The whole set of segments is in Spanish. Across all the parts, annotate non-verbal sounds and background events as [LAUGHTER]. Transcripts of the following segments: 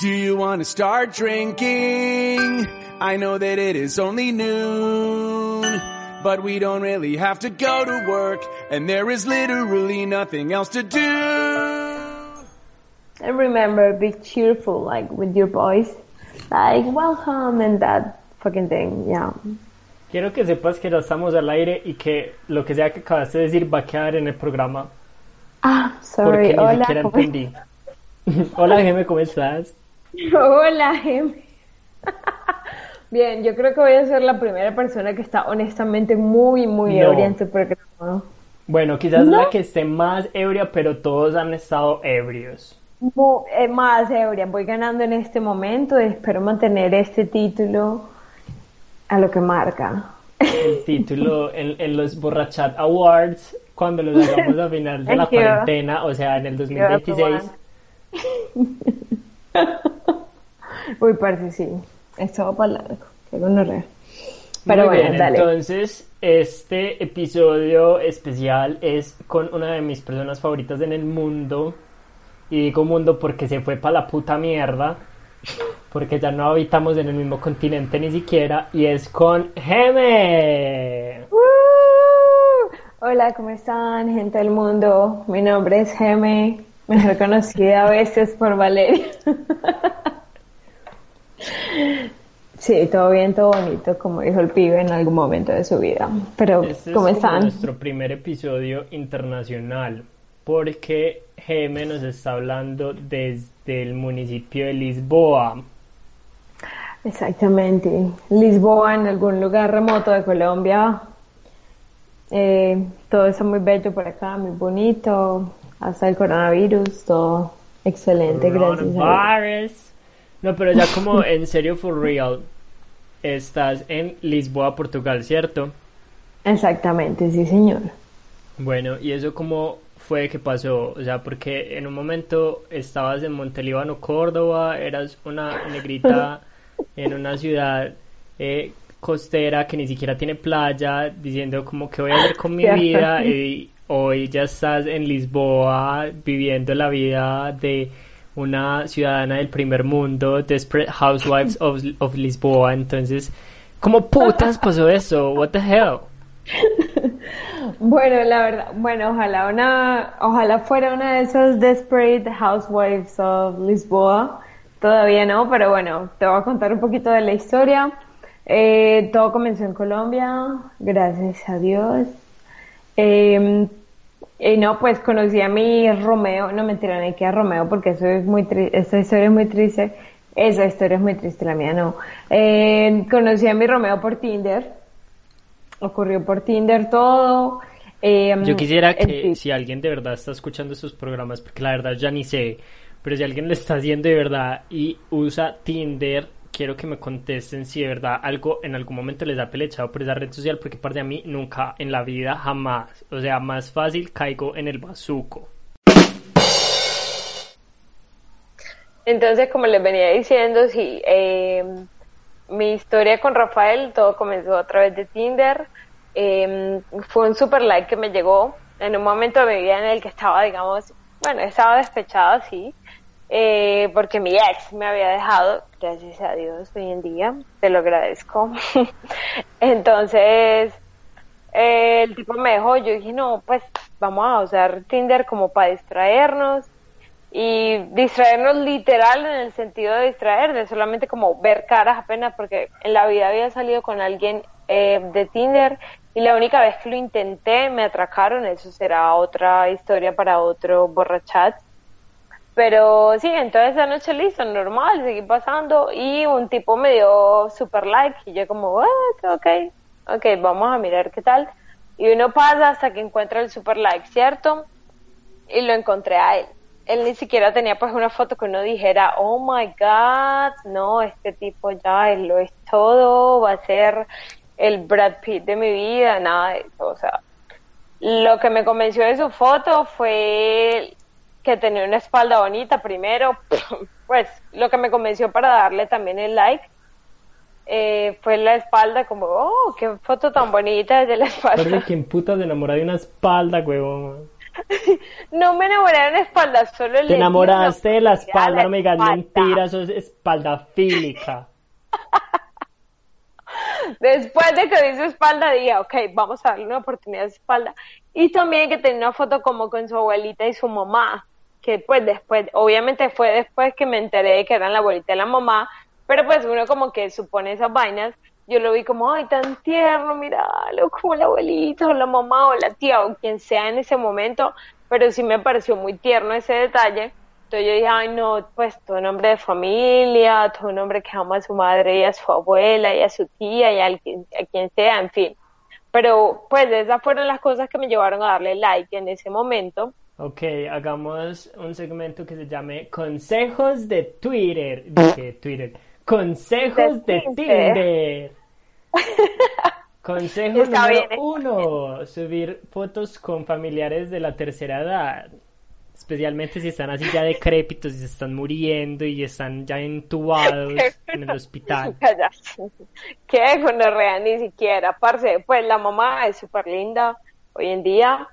Do you want to start drinking? I know that it is only noon, but we don't really have to go to work, and there is literally nothing else to do. And remember, be cheerful, like with your voice, like welcome and that fucking thing, yeah. Quiero que sepas que ya estamos al aire y que lo que sea que acabaste de decir va a quedar en el programa. Ah, Porque sorry. ni Hola, siquiera ¿cómo entendí. [LAUGHS] Hola, Geme, ¿cómo estás? Hola, Gem. [LAUGHS] Bien, yo creo que voy a ser la primera persona que está honestamente muy, muy No. ebria en su programa. Bueno, quizás ¿No? la que esté más ebria, pero todos han estado ebrios. Eh, más ebria, voy ganando en este momento y espero mantener este título a lo que marca. El título en, en los Borrachat Awards, cuando los hagamos a final de [LAUGHS] la cuarentena, o sea, en el 2026. [LAUGHS] [LAUGHS] Uy, parce, sí. Esto va para largo. Qué gonorrea. Pero Muy bueno, bien, dale. entonces este episodio especial es con una de mis personas favoritas en el mundo. Y digo mundo porque se fue para la puta mierda. Porque ya no habitamos en el mismo continente ni siquiera. Y es con Geme. ¡Uh! Hola, ¿cómo están, gente del mundo? Mi nombre es Geme, mejor conocida a veces por Valeria. Sí, todo bien, todo bonito, como dijo el pibe en algún momento de su vida. Pero, Este es ¿cómo como están? nuestro primer episodio internacional. Porque Geme nos está hablando desde el municipio de Lisboa. Exactamente. Lisboa, en algún lugar remoto de Colombia. Eh, todo está muy bello por acá, muy bonito. Hasta el coronavirus, todo excelente, gracias a Dios. No, pero ya como [LAUGHS] en serio, for real, estás en Lisboa, Portugal, ¿cierto? Exactamente, sí, señor. Bueno, ¿y eso cómo fue que pasó? O sea, porque en un momento estabas en Montelíbano, Córdoba, eras una negrita [LAUGHS] en una ciudad eh, costera que ni siquiera tiene playa, diciendo como que voy a hacer con mi vida y hoy ya estás en Lisboa viviendo la vida de una ciudadana del primer mundo, Desperate Housewives of, of Lisboa, entonces, ¿cómo putas pasó eso? What the hell? [LAUGHS] Bueno, la verdad, bueno, ojalá una, ojalá fuera una de esas Desperate Housewives of Lisboa. Todavía no, pero bueno, te voy a contar un poquito de la historia. Eh, todo comenzó en Colombia, gracias a Dios. Eh, y no, pues conocí a mi Romeo, no mentira, ni que a Romeo, porque eso es muy triste, esta historia es muy triste. Esa historia es muy triste, la mía no. Eh, conocí a mi Romeo por Tinder. Ocurrió por Tinder todo. Eh, Yo quisiera que si alguien de verdad está escuchando estos programas, porque la verdad ya ni sé, pero si alguien lo está haciendo de verdad y usa Tinder, quiero que me contesten si de verdad algo en algún momento les ha pelechado por esa red social, porque parte de mí nunca en la vida jamás, o sea, más fácil caigo en el bazuco. Entonces, como les venía diciendo, sí, eh, mi historia con Rafael, todo comenzó a través de Tinder. Eh, fue un super like que me llegó en un momento de mi vida en el que estaba, digamos, bueno, estaba despechada, sí, eh, porque mi ex me había dejado, gracias a Dios, hoy en día, te lo agradezco. [LAUGHS] Entonces, eh, el tipo me dejó, yo dije, no, pues vamos a usar Tinder como para distraernos y distraernos literal en el sentido de distraer, de solamente como ver caras apenas, porque en la vida había salido con alguien eh, de Tinder y la única vez que lo intenté me atracaron, eso será otra historia para otro borrachat. Pero sí, entonces esa noche listo, normal, seguí pasando y un tipo me dio super like y yo como, ok, ok, vamos a mirar qué tal. Y uno pasa hasta que encuentra el super like, ¿cierto? Y lo encontré a él. Él ni siquiera tenía pues una foto que uno dijera, oh my god, no, este tipo ya él lo es todo, va a ser el Brad Pitt de mi vida, nada de eso, o sea, lo que me convenció de su foto fue que tenía una espalda bonita primero, [LAUGHS] pues lo que me convenció para darle también el like eh, fue la espalda, como, oh, qué foto tan bonita desde la espalda. quien puta se enamora de una espalda, huevón. [LAUGHS] no me enamoré de una espalda, solo le Te enamoraste de la espalda, no me digas mentiras, sos espalda fílica. [LAUGHS] Después de que vi su espalda, dije, ok, vamos a darle una oportunidad a su espalda. Y también que tenía una foto como con su abuelita y su mamá, que pues después, obviamente fue después que me enteré de que eran la abuelita y la mamá, pero pues uno como que supone esas vainas. Yo lo vi como, ay, tan tierno, míralo, como la abuelita o la mamá o la tía o quien sea en ese momento, pero sí me pareció muy tierno ese detalle. Entonces yo dije, ay no, pues todo un hombre de familia, todo un hombre que ama a su madre y a su abuela y a su tía y al quien- a quien sea, en fin. Pero pues esas fueron las cosas que me llevaron a darle like en ese momento. Ok, hagamos un segmento que se llame Consejos de Twitter. De [LAUGHS] Twitter. Consejos De de Tinder. [LAUGHS] Consejo Está número bien, uno, subir fotos con familiares de la tercera edad, especialmente si están así ya decrépitos y se están muriendo y están ya entubados en el hospital. [LAUGHS] ¿Qué? Gonorrea, ni siquiera. Parce, pues la mamá es súper linda hoy en día.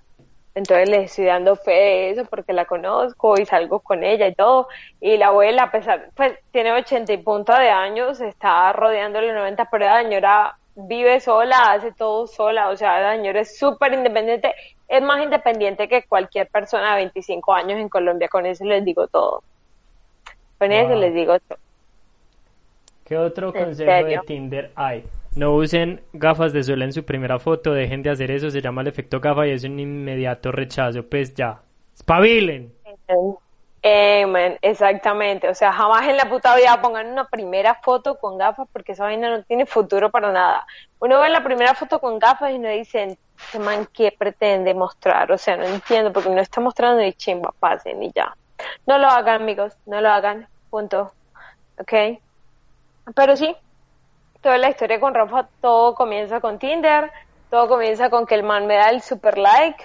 Entonces le estoy dando fe de eso porque la conozco y salgo con ella y todo. Y la abuela, a pesar, pues tiene 80 y punto de años, está rodeando los 90, pero la señora vive sola, hace todo sola. O sea, la señora es súper independiente. Es más independiente que cualquier persona de 25 años en Colombia. Con eso les digo todo. Con eso les digo todo. ¿Qué otro ¿En consejo de? Tinder hay? No usen gafas de sol en su primera foto, dejen de hacer eso, se llama el efecto gafa y es un inmediato rechazo, pues ya. ¡Espabilen! Eh, exactamente. O sea, jamás en la puta vida pongan una primera foto con gafas porque esa vaina no tiene futuro para nada. Uno ve la primera foto con gafas y uno dice, este man, ¿qué pretende mostrar? O sea, no entiendo porque no está mostrando ni chimba, pasen y ya. No lo hagan, amigos, no lo hagan. Punto. ¿Ok? Pero sí, toda la historia con Rafa, todo comienza con Tinder, todo comienza con que el man me da el super like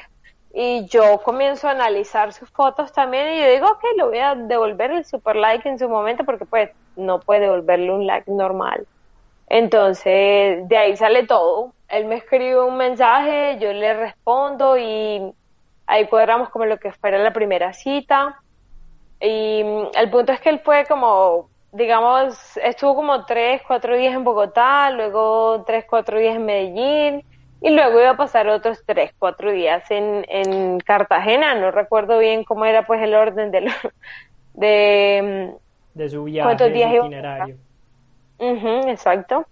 y yo comienzo a analizar sus fotos también y yo digo, ok, le voy a devolver el super like en su momento porque pues no puede devolverle un like normal. Entonces, de ahí sale todo. Él me escribe un mensaje, yo le respondo y ahí cuadramos como lo que fuera la primera cita. Y mm, el punto es que él fue como, digamos, estuvo como tres, cuatro días en Bogotá, luego tres, cuatro días en Medellín, y luego iba a pasar otros tres, cuatro días en, en Cartagena. No recuerdo bien cómo era pues el orden de, lo- [LAUGHS] de De su viaje, ¿Cuántos de días a itinerario. Exacto.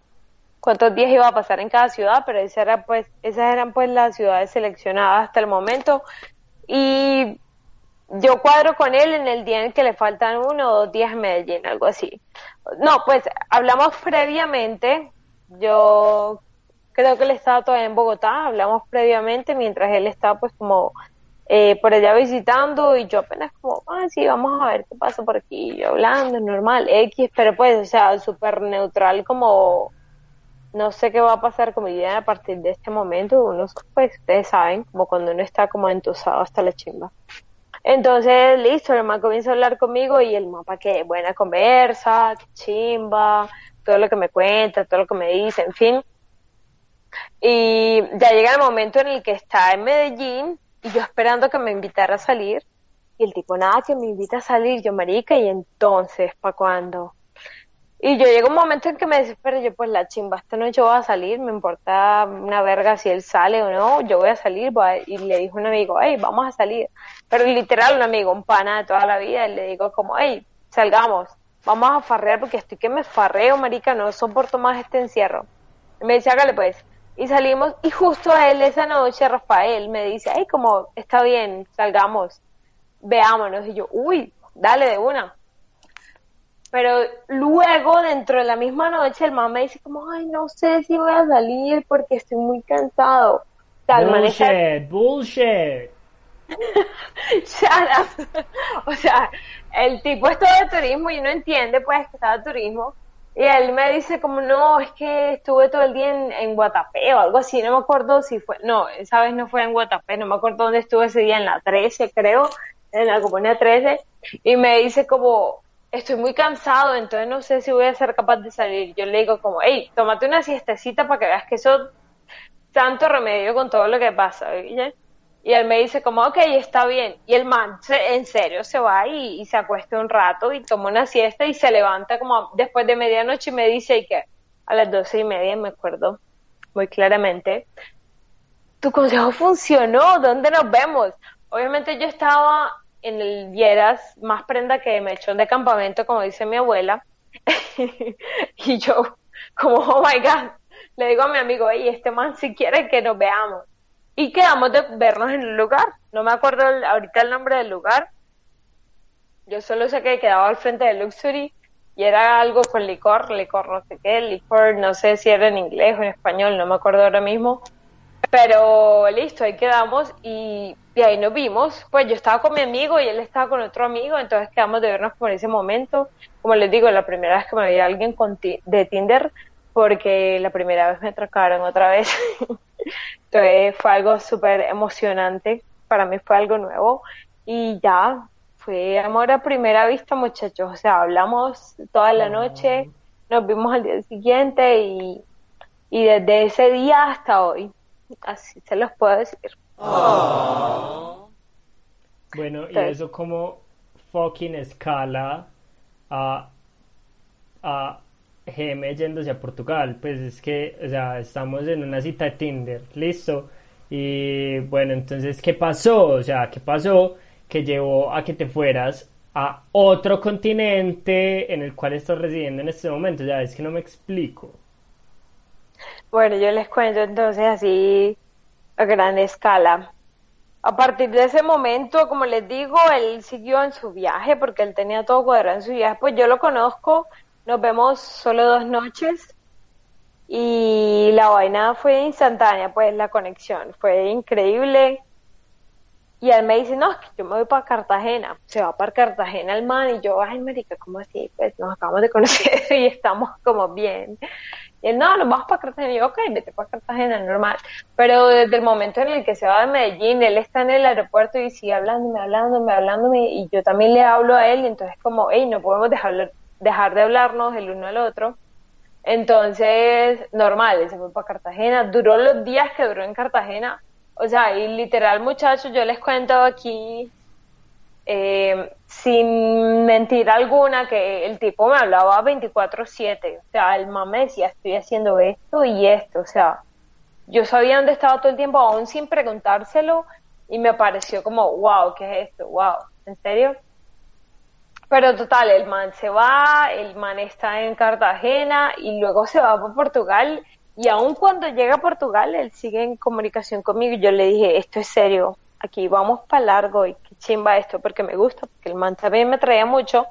Cuántos días iba a pasar en cada ciudad, pero esa era pues, esas eran pues las ciudades seleccionadas hasta el momento. Y yo cuadro con él en el día en que le faltan uno o dos días en Medellín, algo así. No, pues hablamos previamente. Yo creo que él estaba todavía en Bogotá, hablamos previamente mientras él estaba pues como eh, por allá visitando y yo apenas como, ah, sí, vamos a ver qué pasa por aquí, yo hablando, normal, X, pero pues, o sea, súper neutral como, no sé qué va a pasar con mi vida a partir de este momento, uno, pues, ustedes saben, como cuando uno está como entusado hasta la chimba. Entonces, listo, el man comienza a hablar conmigo y el mapa que buena conversa, chimba, todo lo que me cuenta, todo lo que me dice, en fin. Y ya llega el momento en el que está en Medellín y yo esperando que me invitara a salir. Y el tipo, nada, que me invita a salir, yo marica, y entonces, ¿para cuándo? Y yo llega un momento en que me desespero, yo pues la chimba, esta noche voy a salir, me importa una verga si él sale o no, yo voy a salir, y le dijo un amigo, hey, vamos a salir. Pero literal, un amigo, un pana de toda la vida, y le digo como, hey, salgamos, vamos a farrear porque estoy que me farreo, marica, no soporto más este encierro. Y me dice, hágale pues. Y salimos, y justo a él esa noche, Rafael, me dice, ay, como, está bien, salgamos, veámonos. Y yo, uy, dale de una. Pero luego, dentro de la misma noche, el man me dice como, ay, no sé si voy a salir porque estoy muy cansado. Tal manera, Bullshit, bullshit. [LAUGHS] Shut up. [LAUGHS] O sea, el tipo está de turismo y no entiende pues que está de turismo. Y él me dice como, no, es que estuve todo el día en, en Guatapé o algo así, no me acuerdo si fue, no, esa vez no fue en Guatapé, no me acuerdo dónde estuve ese día, en la 13 creo, en la comunidad 13, y me dice como, estoy muy cansado, entonces no sé si voy a ser capaz de salir. Yo le digo como, hey, tómate una siestecita para que veas que eso tanto remedio con todo lo que pasa. Y él me dice como, ok, está bien. Y el man, en serio, se va y, y se acuesta un rato y toma una siesta y se levanta como después de medianoche y me dice y que a las doce y media, me acuerdo muy claramente, tu consejo funcionó, ¿dónde nos vemos? Obviamente yo estaba en el Vieras, más prenda que mechón de campamento, como dice mi abuela, [LAUGHS] y yo, como, oh my God, le digo a mi amigo, hey, este man si quiere que nos veamos. Y quedamos de vernos en el lugar. No me acuerdo ahorita el nombre del lugar. Yo solo sé que quedaba al frente de Luxury y era algo con licor, licor no sé qué, licor, no sé si era en inglés o en español, no me acuerdo ahora mismo. Pero listo, ahí quedamos y, y ahí nos vimos. Pues yo estaba con mi amigo y él estaba con otro amigo, entonces quedamos de vernos por ese momento. Como les digo, la primera vez que me veía alguien con ti- de Tinder, porque la primera vez me atracaron otra vez. [LAUGHS] entonces fue algo súper emocionante. Para mí fue algo nuevo. Y ya, fue amor a primera vista, muchachos. O sea, hablamos toda la noche, nos vimos al día siguiente y, y desde ese día hasta hoy. Así se los puedo decir. Bueno, y eso como fucking escala a, a GM yéndose a Portugal. Pues es que, o sea, estamos en una cita de Tinder, listo. Y bueno, entonces, ¿qué pasó? O sea, ¿qué pasó que llevó a que te fueras a otro continente en el cual estás residiendo en este momento? O sea, es que no me explico. Bueno, yo les cuento entonces así a gran escala. A partir de ese momento, como les digo, él siguió en su viaje porque él tenía todo cuadrado en su viaje. Pues yo lo conozco, nos vemos solo dos noches y la vaina fue instantánea, pues la conexión fue increíble. Y él me dice, no, es que yo me voy para Cartagena. Se va para Cartagena el man y yo, ay, marica, ¿cómo así? Pues nos acabamos de conocer [LAUGHS] y estamos como bien. Y él, no, nos vamos para Cartagena. Y yo, ok, vete para Cartagena, normal. Pero desde el momento en el que se va de Medellín, él está en el aeropuerto y sigue hablándome, hablándome, hablándome. Y yo también le hablo a él. Y entonces, como, hey, no podemos dejar, dejar de hablarnos el uno al otro. Entonces, normal, él se fue para Cartagena. Duró los días que duró en Cartagena. O sea, y literal, muchachos, yo les cuento aquí eh, sin mentira alguna, que el tipo me hablaba 24/7, o sea, el man me decía, estoy haciendo esto y esto, o sea, yo sabía dónde estaba todo el tiempo, aún sin preguntárselo, y me pareció como, wow, ¿qué es esto? Wow, ¿en serio? Pero total, el man se va, el man está en Cartagena y luego se va para Portugal. Y aun cuando llega a Portugal, él sigue en comunicación conmigo. Y yo le dije, esto es serio, aquí vamos para largo y qué chimba esto, porque me gusta, porque el man también me traía mucho.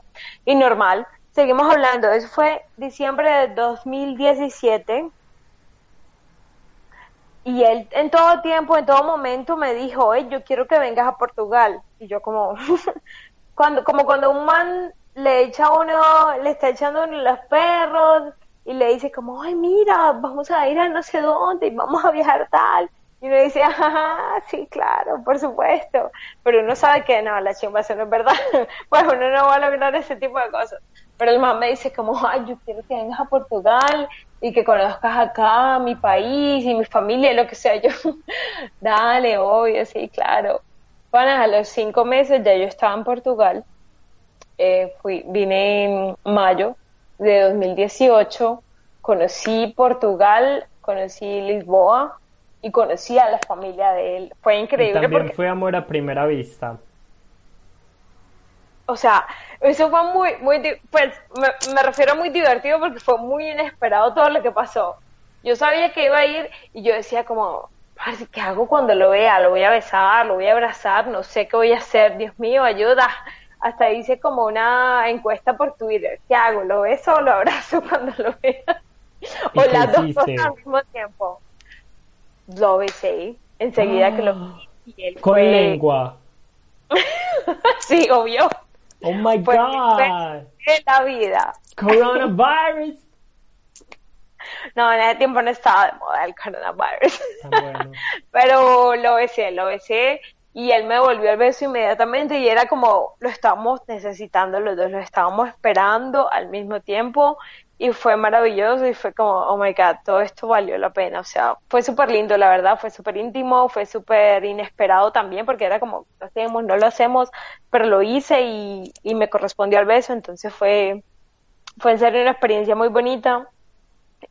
Y normal, seguimos hablando. Eso fue diciembre de 2017. Y él en todo tiempo, en todo momento me dijo, oye, yo quiero que vengas a Portugal. Y yo como, [LAUGHS] cuando, como cuando un man le echa uno, le está echando uno los perros y le dice como, ay, mira, vamos a ir a no sé dónde y vamos a viajar tal. Y uno dice, ajá, sí, claro, por supuesto. Pero uno sabe que no, la chimba, eso no es verdad. [LAUGHS] pues uno no va a lograr ese tipo de cosas. Pero el man me dice como, ay, yo quiero que vengas a Portugal y que conozcas acá mi país y mi familia, lo que sea. [LAUGHS] Yo, dale, obvio, sí, claro. Bueno, a los cinco meses ya yo estaba en Portugal. Eh, fui, vine en mayo de 2018. Conocí Portugal, conocí Lisboa y conocí a la familia de él. Fue Y increíble también porque, fue amor a primera vista. o sea, eso fue muy, muy, pues me, me refiero a muy divertido porque fue muy inesperado todo lo que pasó. Yo sabía que iba a ir y yo decía como, "Parce, ¿qué hago cuando lo vea? Lo voy a besar, lo voy a abrazar, no sé qué voy a hacer, Dios mío, ayuda. Hasta hice como una encuesta por Twitter. ¿Qué hago? ¿Lo beso o lo abrazo [LAUGHS] cuando lo vea? ¿Y O las dos cosas al mismo tiempo. Lo besé enseguida que lo vi. y él Con fue- lengua. [LAUGHS] sí, obvio. Oh my god. en la vida. Coronavirus. [LAUGHS] No, en ese tiempo no estaba de moda el coronavirus. Ah, bueno. [LAUGHS] Pero lo besé, lo besé y él me volvió el beso inmediatamente y era como lo estábamos necesitando los dos, lo estábamos esperando al mismo tiempo y fue maravilloso y fue como, oh my god, todo esto valió la pena. O sea, fue súper lindo, la verdad, fue súper íntimo, fue súper inesperado también, porque era como, hacemos, no lo hacemos, pero lo hice y, y me correspondió al beso, entonces fue, fue en serio una experiencia muy bonita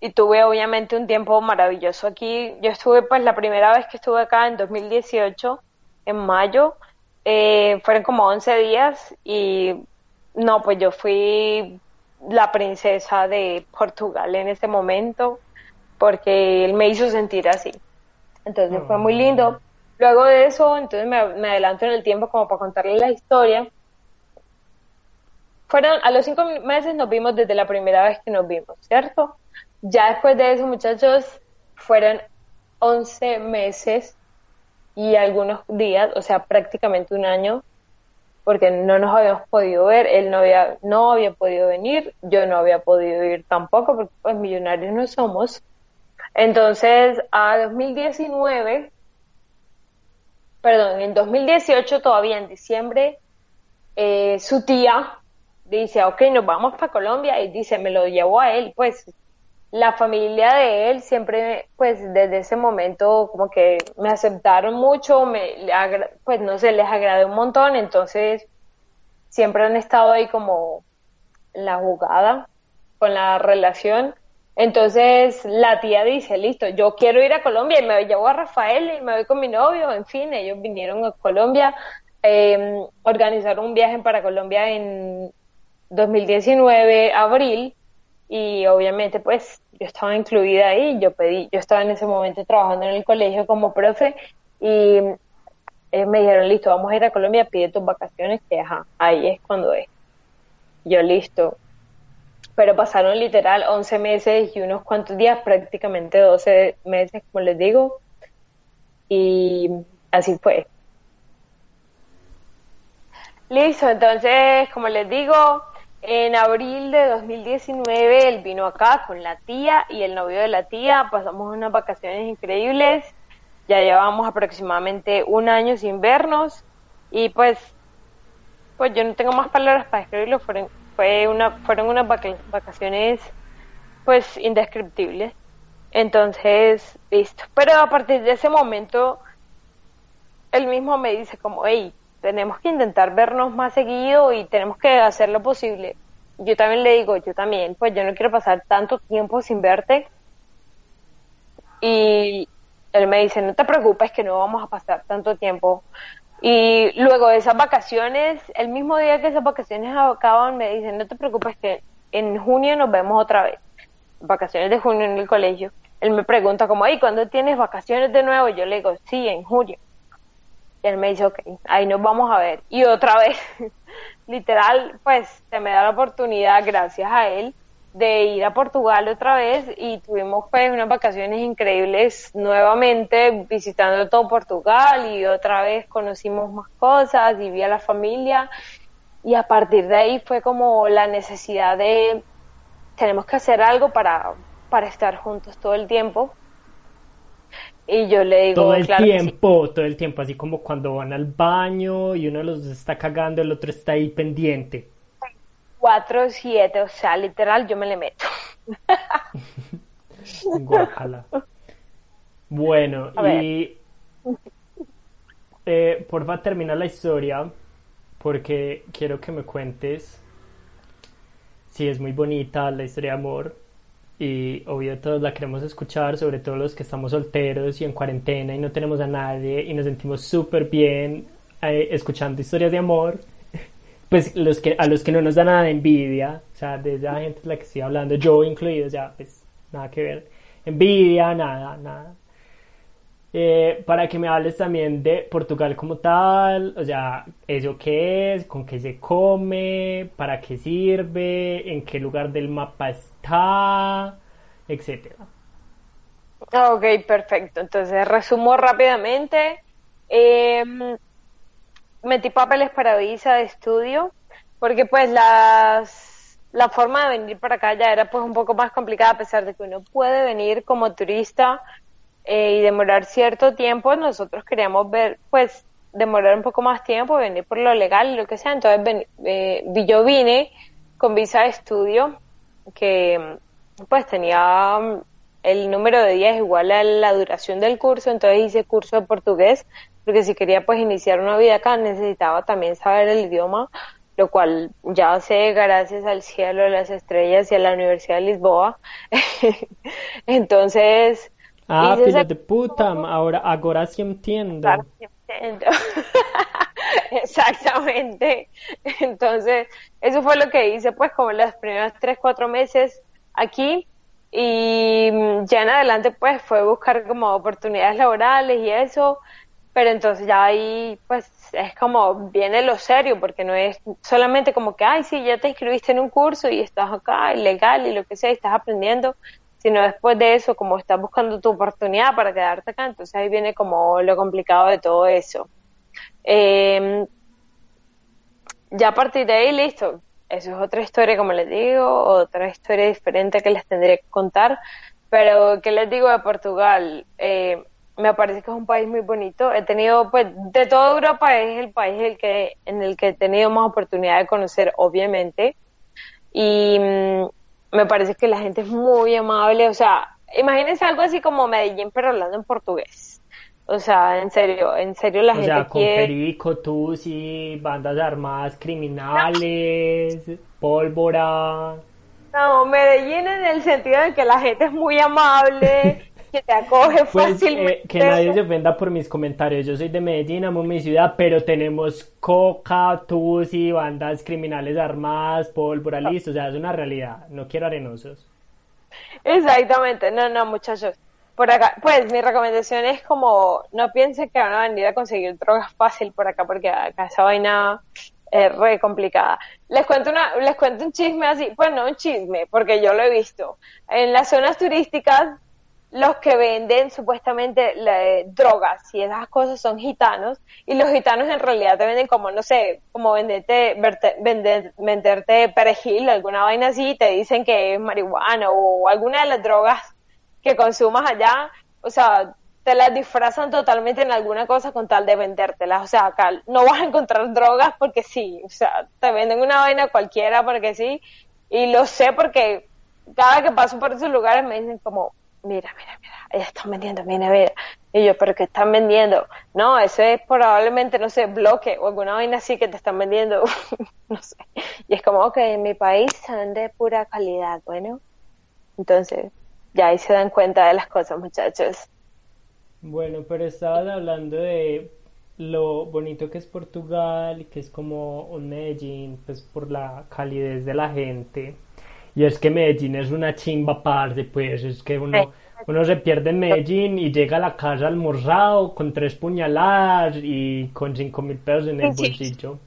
y tuve obviamente un tiempo maravilloso aquí. Yo estuve, pues la primera vez que estuve acá en 2018, en mayo, eh, fueron como 11 días y no, pues yo fui la princesa de Portugal en ese momento porque él me hizo sentir así. Entonces fue muy lindo. Luego de eso, entonces me, me adelanto en el tiempo como para contarle la historia. Fueron, a los cinco meses nos vimos desde la primera vez que nos vimos, ¿cierto? Ya después de eso, muchachos, fueron 11 meses y algunos días, o sea, prácticamente un año, porque no nos habíamos podido ver, él no había, no había podido venir, yo no había podido ir tampoco, porque pues millonarios no somos. Entonces, a 2019, perdón, en 2018, todavía en diciembre, eh, su tía dice, ok, nos vamos para Colombia, y dice, me lo llevó a él, pues la familia de él siempre, pues desde ese momento como que me aceptaron mucho, me, pues no sé, les agradé un montón, entonces siempre han estado ahí como la jugada con la relación. Entonces la tía dice, listo, yo quiero ir a Colombia y me llevo a Rafael y me voy con mi novio, en fin, ellos vinieron a Colombia, eh, organizaron un viaje para Colombia en 2019, abril, y obviamente pues yo estaba incluida ahí, yo pedí, yo estaba en ese momento trabajando en el colegio como profe y eh, me dijeron, listo, vamos a ir a Colombia, pide tus vacaciones, que ajá, ahí es cuando es. Yo listo. Pero pasaron literal 11 meses y unos cuantos días, prácticamente 12 meses, como les digo. Y así fue. Listo, entonces, como les digo, en abril de 2019 él vino acá con la tía y el novio de la tía, pasamos unas vacaciones increíbles, ya llevamos aproximadamente un año sin vernos y pues pues yo no tengo más palabras para describirlo, fueron, fue una, fueron unas vacaciones pues indescriptibles. Entonces, listo. Pero a partir de ese momento, él mismo me dice como, hey, tenemos que intentar vernos más seguido y tenemos que hacer lo posible. Yo también le digo, yo también, pues yo no quiero pasar tanto tiempo sin verte. Y él me dice, no te preocupes que no vamos a pasar tanto tiempo. Y luego de esas vacaciones, el mismo día que esas vacaciones acaban, me dice, no te preocupes que en junio nos vemos otra vez. Vacaciones de junio en el colegio. Él me pregunta como, ¿y cuándo tienes vacaciones de nuevo? Yo le digo, sí, en junio. Y él me dice, ok, ahí nos vamos a ver. Y otra vez, [LAUGHS] literal, pues se me da la oportunidad, gracias a él, de ir a Portugal otra vez y tuvimos pues unas vacaciones increíbles nuevamente visitando todo Portugal y otra vez conocimos más cosas y vi a la familia. Y a partir de ahí fue como la necesidad de tenemos que hacer algo para, para estar juntos todo el tiempo y yo le digo, todo el tiempo, todo el tiempo, así como cuando van al baño y uno de los está cagando, el otro está ahí pendiente. Cuatro, siete, o sea, literal, yo me le meto. [LAUGHS] Guácala. Bueno, y eh, porfa termina la historia porque quiero que me cuentes si es muy bonita la historia de amor y obvio todos la queremos escuchar, sobre todo los que estamos solteros y en cuarentena y no tenemos a nadie y nos sentimos súper bien eh, escuchando historias de amor, [LAUGHS] pues los que, a los que no nos da nada de envidia, o sea, de esa gente es la que estoy hablando, yo incluido, o sea, pues nada que ver, envidia, nada, nada. Eh, para que me hables también de Portugal como tal, o sea, eso qué es, con qué se come, para qué sirve, en qué lugar del mapa está, etcétera. Ok, perfecto. Entonces, resumo rápidamente. Em, metí papeles para visa de estudio, porque pues las, la forma de venir para acá ya era pues un poco más complicada, a pesar de que uno puede venir como turista eh, y demorar cierto tiempo, nosotros queríamos ver, pues, demorar un poco más tiempo, venir por lo legal lo que sea. Entonces, eh, yo vine con visa de estudio que pues tenía el número de días igual a la duración del curso, entonces hice curso de portugués, porque si quería pues iniciar una vida acá necesitaba también saber el idioma, lo cual ya sé gracias al cielo, a las estrellas y a la Universidad de Lisboa. [LAUGHS] entonces... Ah, filho de puta, ahora, ahora sí entiendo. [LAUGHS] Exactamente. Entonces, eso fue lo que hice, pues, como los primeros tres, cuatro meses aquí. Y ya en adelante, pues, fue buscar como oportunidades laborales y eso. Pero entonces ya ahí, pues, es como viene lo serio, porque no es solamente como que, ay, sí, ya te inscribiste en un curso y estás acá, ilegal y lo que sea, y estás aprendiendo, sino después de eso, como estás buscando tu oportunidad para quedarte acá, entonces ahí viene como lo complicado de todo eso. Eh, ya a partir de ahí, listo. Eso es otra historia, como les digo, otra historia diferente que les tendré que contar. Pero, ¿qué les digo de Portugal? Eh, me parece que es un país muy bonito. He tenido, pues, de toda Europa es el país el que, en el que he tenido más oportunidad de conocer, obviamente. Y mm, me parece que la gente es muy amable. O sea, imagínense algo así como Medellín, pero hablando en portugués. O sea, en serio, en serio la o gente sea, con quiere... perico, y bandas armadas criminales, pólvora. No, Medellín en el sentido de que la gente es muy amable, [LAUGHS] que te acoge pues, fácilmente. Eh, que nadie se ofenda por mis comentarios. Yo soy de Medellín, amo mi ciudad, pero tenemos coca, y bandas criminales armadas, pólvora, listo. O sea, es una realidad. No quiero arenosos. Exactamente. No, no, muchachos por acá, pues mi recomendación es como no piensen que van a venir a conseguir drogas fácil por acá porque acá esa vaina es re complicada. Les cuento una, les cuento un chisme así, pues no un chisme, porque yo lo he visto. En las zonas turísticas, los que venden supuestamente drogas y esas cosas son gitanos, y los gitanos en realidad te venden como, no sé, como venderte, vender, venderte perejil, alguna vaina así, te dicen que es marihuana o alguna de las drogas que consumas allá, o sea, te las disfrazan totalmente en alguna cosa con tal de vendértelas. O sea, acá no vas a encontrar drogas porque sí, o sea, te venden una vaina cualquiera porque sí, y lo sé porque cada que paso por esos lugares me dicen como, mira, mira, mira, están vendiendo mi nevera. Y yo, pero ¿qué están vendiendo? No, eso es probablemente, no sé, bloque o alguna vaina así que te están vendiendo, [LAUGHS] no sé. Y es como, ok, en mi país se vende pura calidad, bueno. Entonces, ya ahí se dan cuenta de las cosas, muchachos. Bueno, pero estabas hablando de lo bonito que es Portugal, que es como un Medellín, pues por la calidez de la gente. Y es que Medellín es una chimba parce, pues es que uno, uno se pierde en Medellín y llega a la casa almorzado con tres puñaladas y con cinco mil pesos en el bolsillo.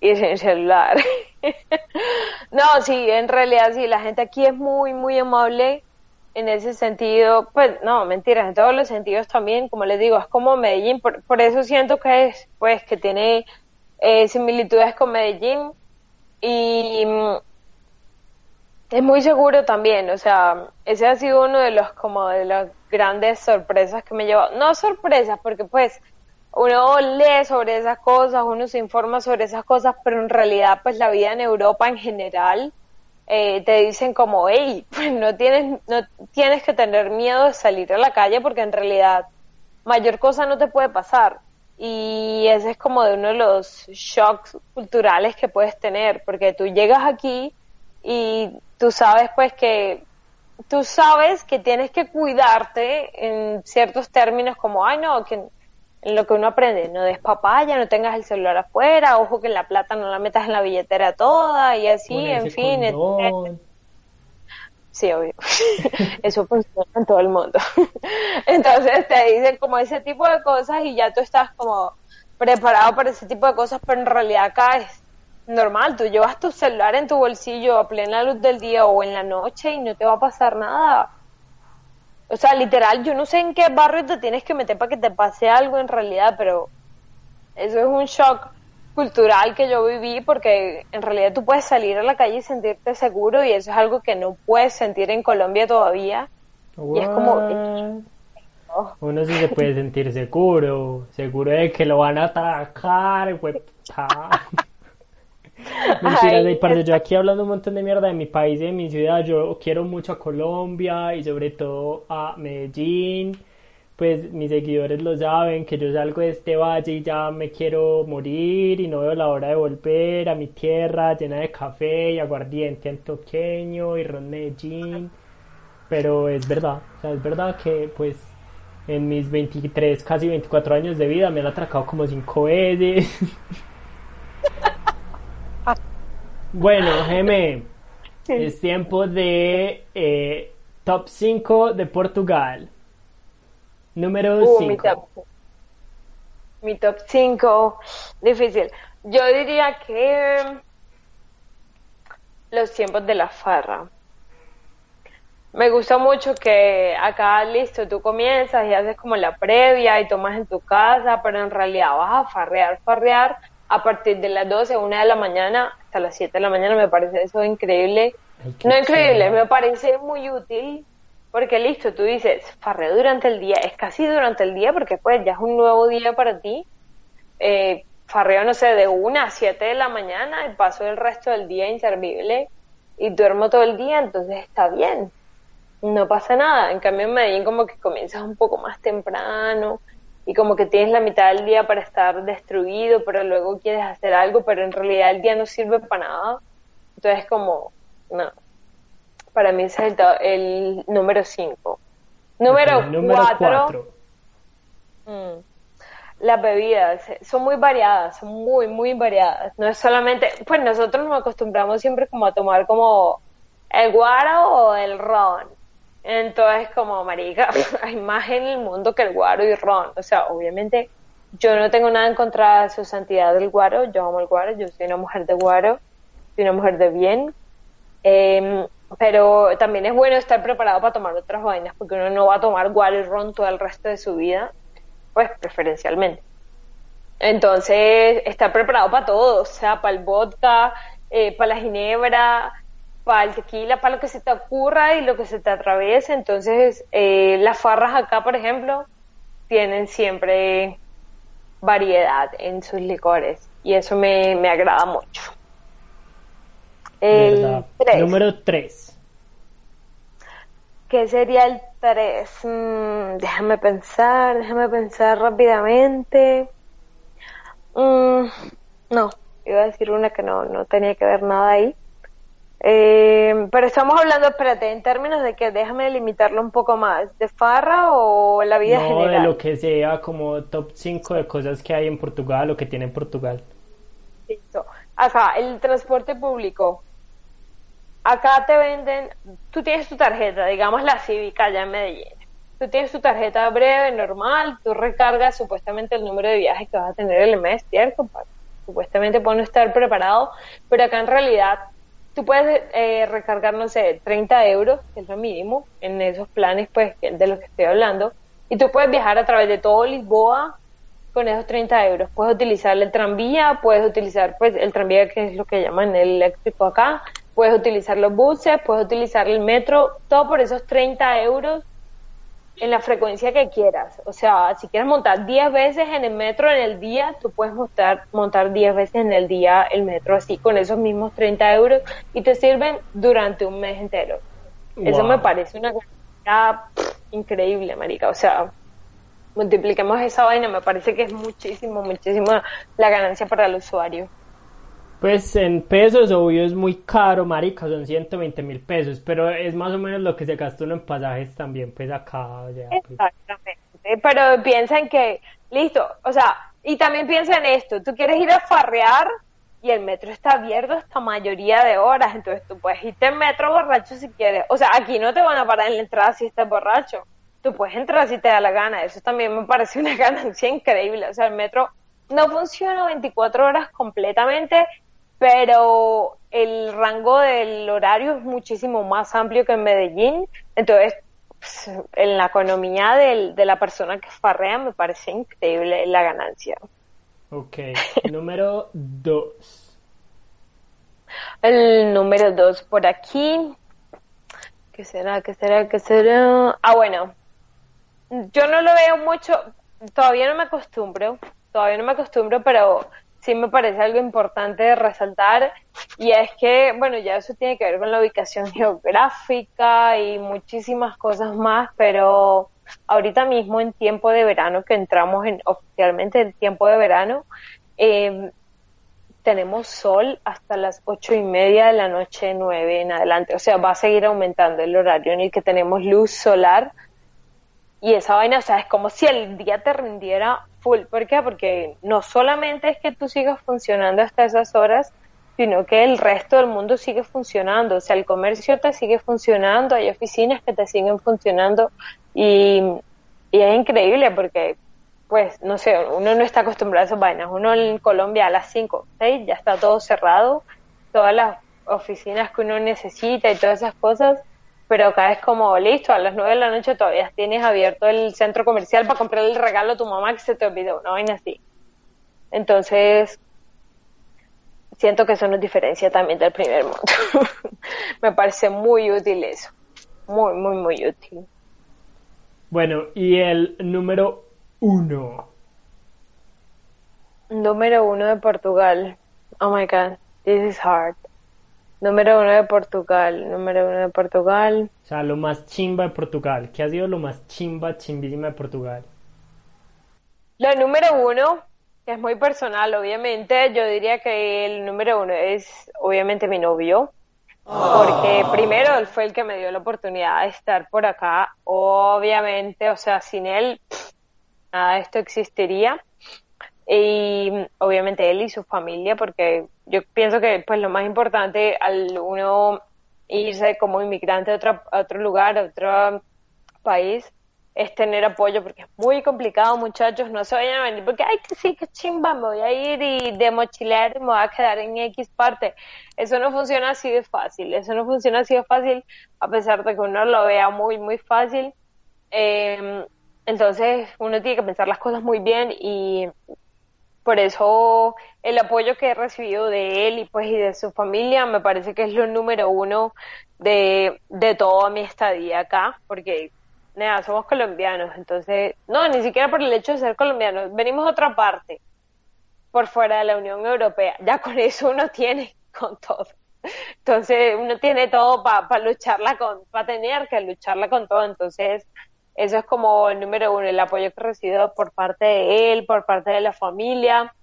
Y sin celular. [LAUGHS] no, sí, en realidad sí, la gente aquí es muy, muy amable en ese sentido, pues no, mentiras, en todos los sentidos también, como les digo, es como Medellín, por, eso siento que es, pues, que tiene eh, similitudes con Medellín y mm, es muy seguro también, o sea, ese ha sido uno de los, como de las grandes sorpresas que me llevó, no sorpresas, porque pues uno lee sobre esas cosas, uno se informa sobre esas cosas, pero en realidad pues la vida en Europa en general, eh, te dicen como, hey, [LAUGHS] pues no tienes, no tienes que tener miedo de salir a la calle porque en realidad mayor cosa no te puede pasar. Y ese es como de uno de los shocks culturales que puedes tener, porque tú llegas aquí y tú sabes pues que tú sabes que tienes que cuidarte en ciertos términos como, ay no, que en lo que uno aprende, no des papaya, no tengas el celular afuera, ojo que la plata no la metas en la billetera toda y así, en fin. Sí, obvio. [LAUGHS] Eso funciona en todo el mundo. [LAUGHS] Entonces te dicen como ese tipo de cosas y ya tú estás como preparado para ese tipo de cosas, pero en realidad acá es normal. Tú llevas tu celular en tu bolsillo a plena luz del día o en la noche y no te va a pasar nada. O sea, literal, yo no sé en qué barrio te tienes que meter para que te pase algo en realidad, pero eso es un shock cultural que yo viví porque en realidad tú puedes salir a la calle y sentirte seguro y eso es algo que no puedes sentir en Colombia todavía. Y es como... Uno sí se puede sentir seguro, seguro de que lo van a atacar, [LAUGHS] Ay, parce, yo aquí hablando un montón de mierda de mi país y de mi ciudad, yo quiero mucho a Colombia y sobre todo a Medellín. Pues mis seguidores lo saben, que yo salgo de este valle y ya me quiero morir y no veo la hora de volver a mi tierra llena de café y aguardiente antioqueño y ron Medellín. Pero es verdad, o sea, es verdad que pues en mis 23, casi 24 años de vida me han atracado como 5 veces. [LAUGHS] Bueno, Geme, es tiempo de eh, top 5 de Portugal. Número Uh, mi 5. top, mi top 5, difícil. Yo diría que los tiempos de la farra. Me gusta mucho que acá, listo, tú comienzas y haces como la previa y tomas en tu casa, pero en realidad vas a farrear, farrear a partir de las 12, 1 de la mañana hasta las 7 de la mañana. Me parece eso increíble. Ay, No increíble, me parece muy útil porque listo, tú dices, farreo durante el día, es casi durante el día porque pues ya es un nuevo día para ti. Eh, farreo, no sé, de 1 a 7 de la mañana y paso el resto del día inservible y duermo todo el día, entonces está bien, no pasa nada. En cambio en Medellín como que comienzas un poco más temprano y como que tienes la mitad del día para estar destruido, pero luego quieres hacer algo, pero en realidad el día no sirve para nada. Entonces como, no. Para mí ese es el, número 5. Número Ok, número 4. cuatro. Mm. Las bebidas eh, son muy variadas, son muy, muy variadas. No es solamente, pues nosotros nos acostumbramos siempre como a tomar como el guaro o el ron. Entonces, como marica, [LAUGHS] hay más en el mundo que el guaro y ron. O sea, obviamente yo no tengo nada en contra de su santidad del guaro. Yo amo el guaro, yo soy una mujer de guaro, soy una mujer de bien. Em, pero también es bueno estar preparado para tomar otras vainas, porque uno no va a tomar guaro y ron todo el resto de su vida, pues preferencialmente. Entonces, estar preparado para todo, o sea, para el vodka, eh, para la ginebra, para el tequila, para lo que se te ocurra y lo que se te atraviese. Entonces, eh, las farras acá, por ejemplo, tienen siempre variedad en sus licores y eso me, me agrada mucho. El tres. Número 3. ¿Qué sería el 3? déjame pensar, déjame pensar rápidamente. Mm, no, iba a decir una que no, no tenía que ver nada ahí. Eh, pero estamos hablando, espérate, en términos de que déjame limitarlo un poco más, ¿de farra o la vida No, de lo que sea como top 5 de cosas que hay en Portugal o que tiene en Portugal. Listo. Acá, el transporte público. Acá te venden, tú tienes tu tarjeta, digamos la cívica allá en Medellín. Tú tienes tu tarjeta breve, normal, tú recargas supuestamente el número de viajes que vas a tener el mes, ¿cierto? Supuestamente puede no estar preparado, pero acá en realidad tú puedes eh, recargar, no sé, 30 euros, que es lo mínimo, en esos planes pues de los que estoy hablando, y tú puedes viajar a través de todo Lisboa con esos 30 euros. Puedes utilizar el tranvía, puedes utilizar pues el tranvía que es lo que llaman el eléctrico acá, puedes utilizar los buses, puedes utilizar el metro, todo por esos 30 euros en la frecuencia que quieras. O sea, si quieres montar 10 veces en el metro en el día, tú puedes montar, montar 10 veces en el día el metro así, con esos mismos 30 euros y te sirven durante un mes entero. Eso me parece una cosa increíble, marica. O sea, multipliquemos esa vaina, me parece que es muchísimo, muchísimo la ganancia para el usuario. Pues en pesos, obvio, es muy caro, marica, son 120 mil pesos, pero es más o menos lo que se gasta uno en pasajes también, pues acá, o sea, pues, Exactamente. Pero piensa en que, listo, o sea, y también piensa en esto, tú quieres ir a farrear y el metro está abierto hasta mayoría de horas, entonces tú puedes irte en metro borracho si quieres. O sea, aquí no te van a parar en la entrada si estás borracho. Tú puedes entrar si te da la gana. Eso también me parece una [LAUGHS] ganancia increíble. O sea, el metro no funciona 24 horas completamente, pero el rango del horario es muchísimo más amplio que en Medellín. Entonces, pues, en la economía del- de la persona que farrea me parece increíble la ganancia. ok. [LAUGHS] Número 2. El número dos por aquí. ¿Qué será? ¿Qué será? ¿Qué será? Ah, bueno. Yo no lo veo mucho. Todavía no me acostumbro. Todavía no me acostumbro, pero sí me parece algo importante de resaltar. Y es que, bueno, ya eso tiene que ver con la ubicación [LAUGHS] geográfica y muchísimas cosas más, pero ahorita mismo en tiempo de verano, que entramos en oficialmente en tiempo de verano, eh, tenemos sol hasta las ocho y media de la noche, nueve en adelante. O sea, va a seguir aumentando el horario en el que tenemos luz solar. Y esa vaina, o sea, es como si el día te rindiera full. ¿Por qué? Porque no solamente es que tú sigas funcionando hasta esas horas, sino que el resto del mundo sigue funcionando. O sea, el comercio te sigue funcionando, hay oficinas que te siguen funcionando y, y es increíble porque pues, no sé, uno no está acostumbrado a esas vainas. Uno en Colombia a las 5, 6 ya está todo cerrado, todas las oficinas que uno necesita y todas esas cosas, pero acá es como, listo, a las 9 de la noche todavía tienes abierto el centro comercial para comprar el regalo a tu mamá que se te olvidó, una vaina así. Entonces, siento que eso nos diferencia también del primer mundo. [LAUGHS] Me parece muy útil eso. Muy, muy, muy útil. Bueno, y el número uno. Número uno de Portugal. Oh my god, this is hard. Número uno de Portugal, número uno de Portugal. O sea, lo más chimba de Portugal. ¿Qué ha sido lo más chimba, chimbísima de Portugal? Lo número uno, que es muy personal, obviamente, yo diría que el número uno es obviamente mi novio. Porque primero él fue el que me dio la oportunidad de estar por acá. Obviamente, o sea, sin él, nada de esto existiría. Y obviamente él y su familia, porque yo pienso que pues lo más importante al uno irse como inmigrante a otro, a otro lugar, a otro país, es tener apoyo, porque es muy complicado, muchachos, no se vayan a venir, porque, ay, que sí, que chimba, me voy a ir y de mochilear me voy a quedar en X parte. Eso no funciona así de fácil, eso no funciona así de fácil, a pesar de que uno lo vea muy, muy fácil. Eh, entonces, uno tiene que pensar las cosas muy bien y por eso el apoyo que he recibido de él y pues y de su familia me parece que es lo número uno de, de toda mi estadía acá, porque nada, somos colombianos, entonces, no, ni siquiera por el hecho de ser colombianos, venimos a otra parte, por fuera de la Unión Europea, ya con eso uno tiene [LAUGHS] con todo. Entonces, uno tiene todo para lucharla con, para tener que lucharla con todo, entonces, eso es como el número uno, el apoyo que he recibido por parte de él, por parte de la familia,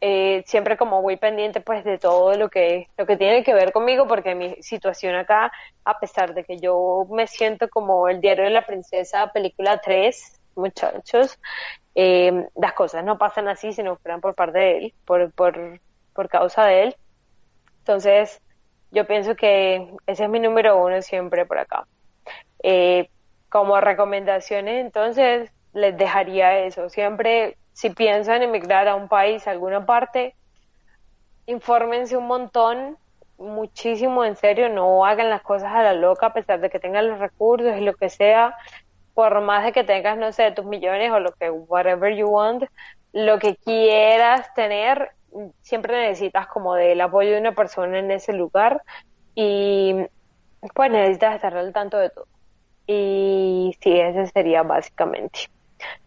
eh, siempre como muy pendiente pues de todo lo que lo que tiene que ver conmigo porque mi situación acá a pesar de que yo me siento como el diario de la princesa película 3 muchachos eh, las cosas no pasan así sino fueran por parte de él por, por, por causa de él. Entonces yo pienso que ese es mi número uno siempre por acá. Eh, como recomendaciones entonces les dejaría eso siempre si piensan emigrar a un país, a alguna parte, infórmense un montón, muchísimo en serio, no hagan las cosas a la loca a pesar de que tengan los recursos y lo que sea, por más de que tengas, no sé, tus millones o lo que, whatever you want, lo que quieras tener, siempre necesitas como del apoyo de una persona en ese lugar y pues necesitas estar al tanto de todo. Y sí, ese sería básicamente.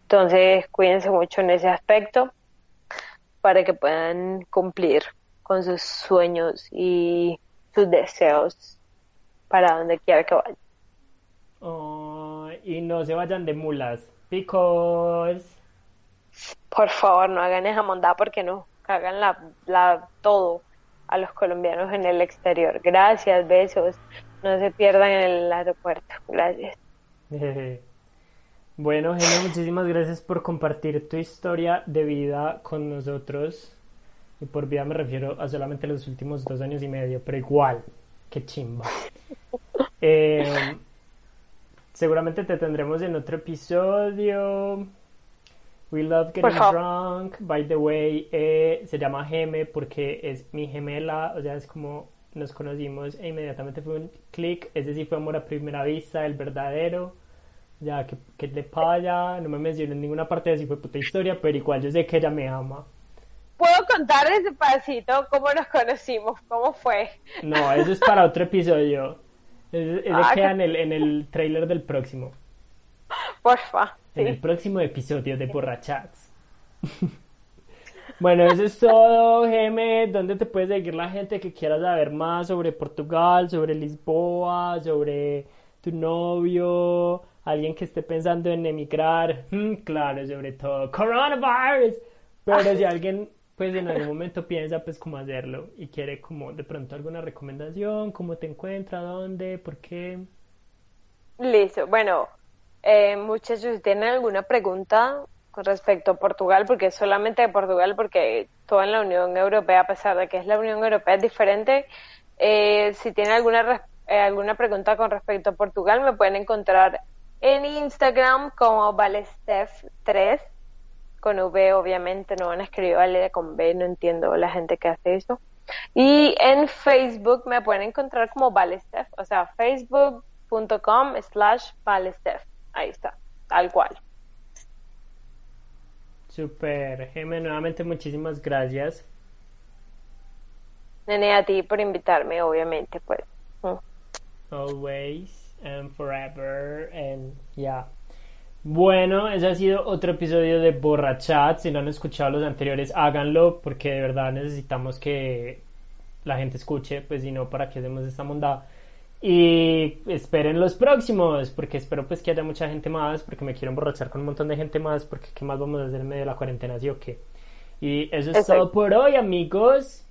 Entonces, cuídense mucho en ese aspecto para que puedan cumplir con sus sueños y sus deseos para donde quiera que vayan. Oh, y no se vayan de mulas, because... Por favor, no hagan esa mondad porque no cagan la, la, todo a los colombianos en el exterior. Gracias, besos. No se pierdan en el aeropuerto. Gracias. [LAUGHS] Bueno, Gene, muchísimas gracias por compartir tu historia de vida con nosotros. Y por vida me refiero a solamente los últimos dos años y medio, pero igual, qué chimba. [LAUGHS] Eh, seguramente te tendremos en otro episodio. We love getting drunk. By the way, eh, se llama Geme porque es mi gemela, o sea, es como nos conocimos e inmediatamente fue un clic. Ese sí fue amor a primera vista, el verdadero ya, que, que le pasa, no me mencionó en ninguna parte de si fue puta historia, pero igual yo sé que ella me ama. ¿Puedo contar ese pedacito cómo nos conocimos? ¿Cómo fue? No, eso es para otro episodio. Eso, ah, queda en el, en el trailer del próximo. Porfa. En el próximo episodio de Borrachats. [LAUGHS] Bueno, eso es todo, Geme. ¿Dónde te puede seguir la gente que quiera saber más sobre Portugal, sobre Lisboa, sobre tu novio, alguien que esté pensando en emigrar? Mm, claro, sobre todo coronavirus. Pero si alguien pues en algún momento piensa pues cómo hacerlo y quiere como de pronto alguna recomendación, cómo te encuentra, dónde, por qué. Listo, bueno, eh, muchachos, tienen alguna pregunta con respecto a Portugal, porque solamente de Portugal, porque toda la Unión Europea, a pesar de que es la Unión Europea, es diferente. Eh, si tienen alguna, eh, alguna pregunta con respecto a Portugal, me pueden encontrar en Instagram como Valestef3 con V obviamente, no van a escribir Valeria con B, no entiendo la gente que hace eso. Y en Facebook me pueden encontrar como Valestef, o sea, facebook.com slash Valestef. Ahí está, tal cual. Super, Geme, nuevamente muchísimas gracias. Nene, a ti por invitarme, obviamente, pues. Mm. Always and forever and yeah. Bueno, ese ha sido otro episodio de Borrachat. Si no han escuchado los anteriores, háganlo porque de verdad necesitamos que la gente escuche, pues si no, ¿para qué hacemos esta mondada? Y esperen los próximos, porque espero pues que haya mucha gente más, porque me quiero emborrachar con un montón de gente más, porque qué más vamos a hacer en medio de la cuarentena, ¿sí o qué? Y eso es todo por hoy, amigos.